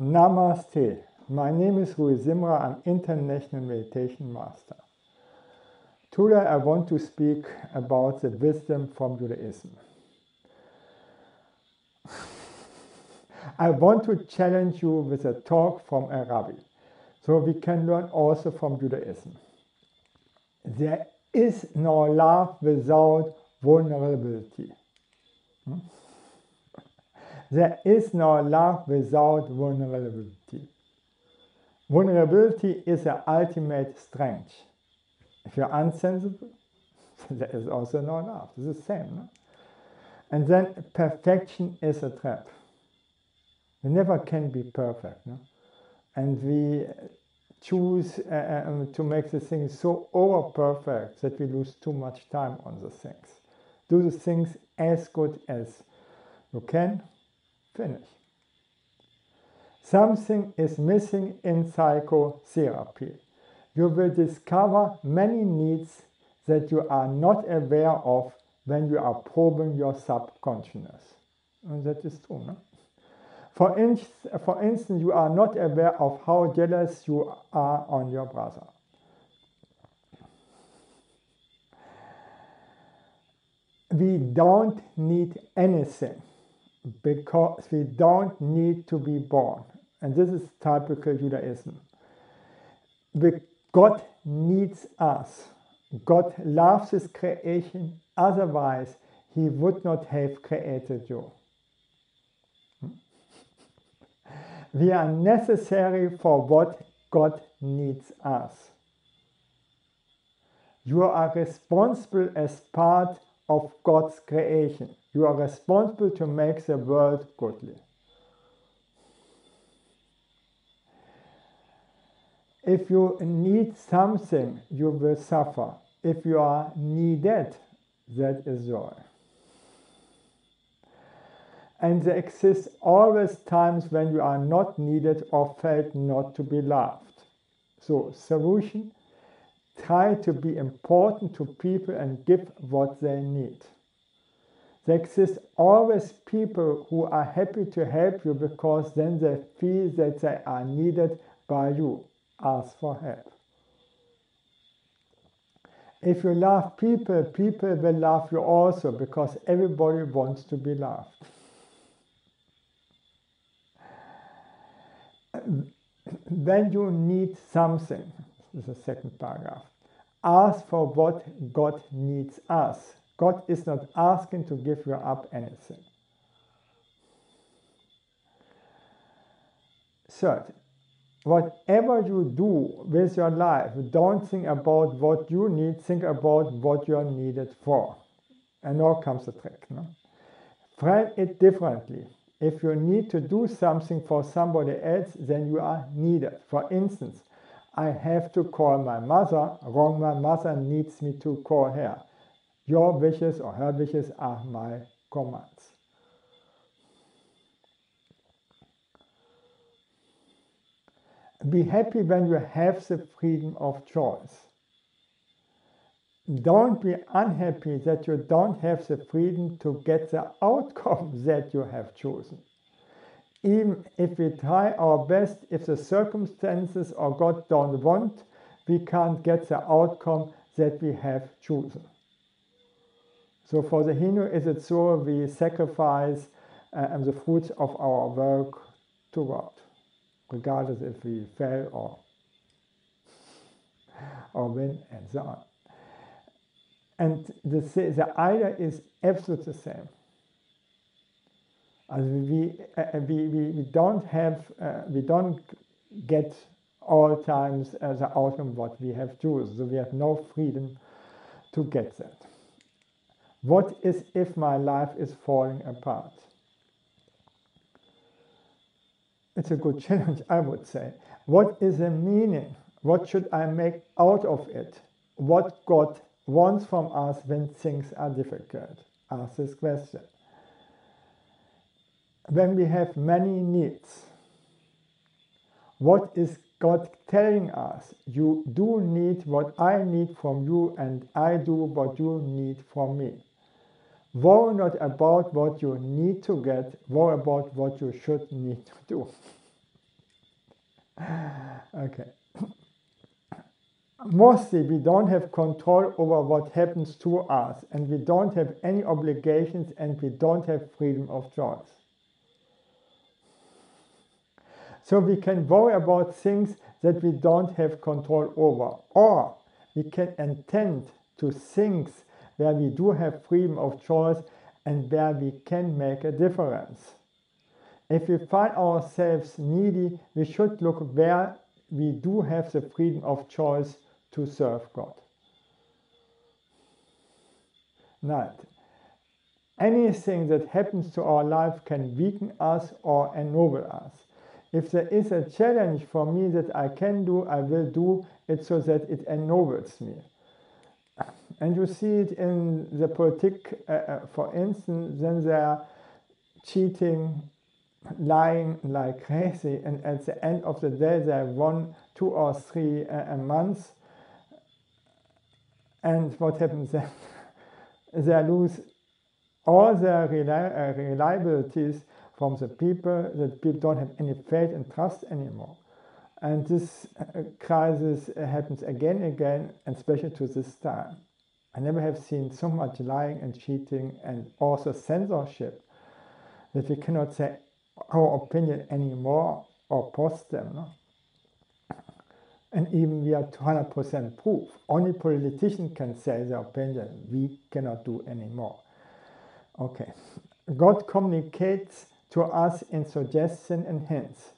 Namaste. My name is Rui Simra. I'm International Meditation Master. Today I want to speak about the wisdom from Judaism. I want to challenge you with a talk from a rabbi, so we can learn also from Judaism. There is no love without vulnerability. Hmm? There is no love without vulnerability. Vulnerability is the ultimate strength. If you're unsensible, there is also no love. It's the same. No? And then perfection is a trap. We never can be perfect. No? And we choose uh, um, to make the things so over perfect that we lose too much time on the things. Do the things as good as you can Finish. Something is missing in psychotherapy. You will discover many needs that you are not aware of when you are probing your subconsciousness. And that is true. No? For, in, for instance, you are not aware of how jealous you are on your brother. We don't need anything because we don't need to be born. And this is typical Judaism. God needs us. God loves his creation, otherwise, he would not have created you. Hmm? we are necessary for what God needs us. You are responsible as part of God's creation. You are responsible to make the world godly. If you need something, you will suffer. If you are needed, that is joy. And there exist always times when you are not needed or felt not to be loved. So, solution try to be important to people and give what they need. There exist always people who are happy to help you because then they feel that they are needed by you. Ask for help. If you love people, people will love you also because everybody wants to be loved. When you need something, the second paragraph, ask for what God needs us God is not asking to give you up anything. Third, whatever you do with your life, don't think about what you need, think about what you're needed for. And now comes the trick. No? Frame it differently. If you need to do something for somebody else, then you are needed. For instance, I have to call my mother. Wrong, my mother needs me to call her. Your wishes or her wishes are my commands. Be happy when you have the freedom of choice. Don't be unhappy that you don't have the freedom to get the outcome that you have chosen. Even if we try our best, if the circumstances or God don't want, we can't get the outcome that we have chosen. So for the Hindu, is it so we sacrifice uh, the fruits of our work to God, regardless if we fail or or win and so on. And the, the idea is absolutely the same. As we, uh, we, we, we don't have, uh, we don't get all times as the outcome what we have chosen. So we have no freedom to get that. What is if my life is falling apart? It's a good challenge, I would say. What is the meaning? What should I make out of it? What God wants from us when things are difficult? Ask this question. When we have many needs, what is God telling us? You do need what I need from you, and I do what you need from me. Worry not about what you need to get, worry about what you should need to do. okay. Mostly, we don't have control over what happens to us, and we don't have any obligations, and we don't have freedom of choice. So we can worry about things that we don't have control over, or we can intend to things where we do have freedom of choice and where we can make a difference. If we find ourselves needy, we should look where we do have the freedom of choice to serve God. Not anything that happens to our life can weaken us or ennoble us. If there is a challenge for me that I can do, I will do it so that it ennobles me. And you see it in the politics, uh, uh, for instance, then they are cheating, lying like crazy, and at the end of the day, they won two or three uh, months. And what happens then? they lose all their uh, reliabilities from the people, that people don't have any faith and trust anymore. And this uh, crisis happens again and again, and especially to this time. I never have seen so much lying and cheating and also censorship that we cannot say our opinion anymore or post them. No? And even we are 200% proof. Only politicians can say their opinion. We cannot do anymore. Okay. God communicates to us in suggestion and hints.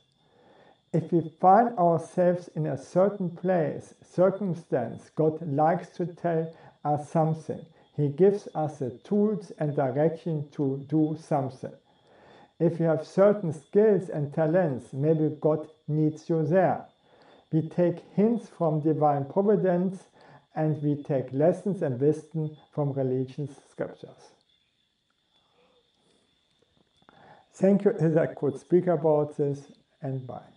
If we find ourselves in a certain place, circumstance, God likes to tell us something. He gives us the tools and direction to do something. If you have certain skills and talents, maybe God needs you there. We take hints from divine providence and we take lessons and wisdom from religious scriptures. Thank you as I could speak about this and bye.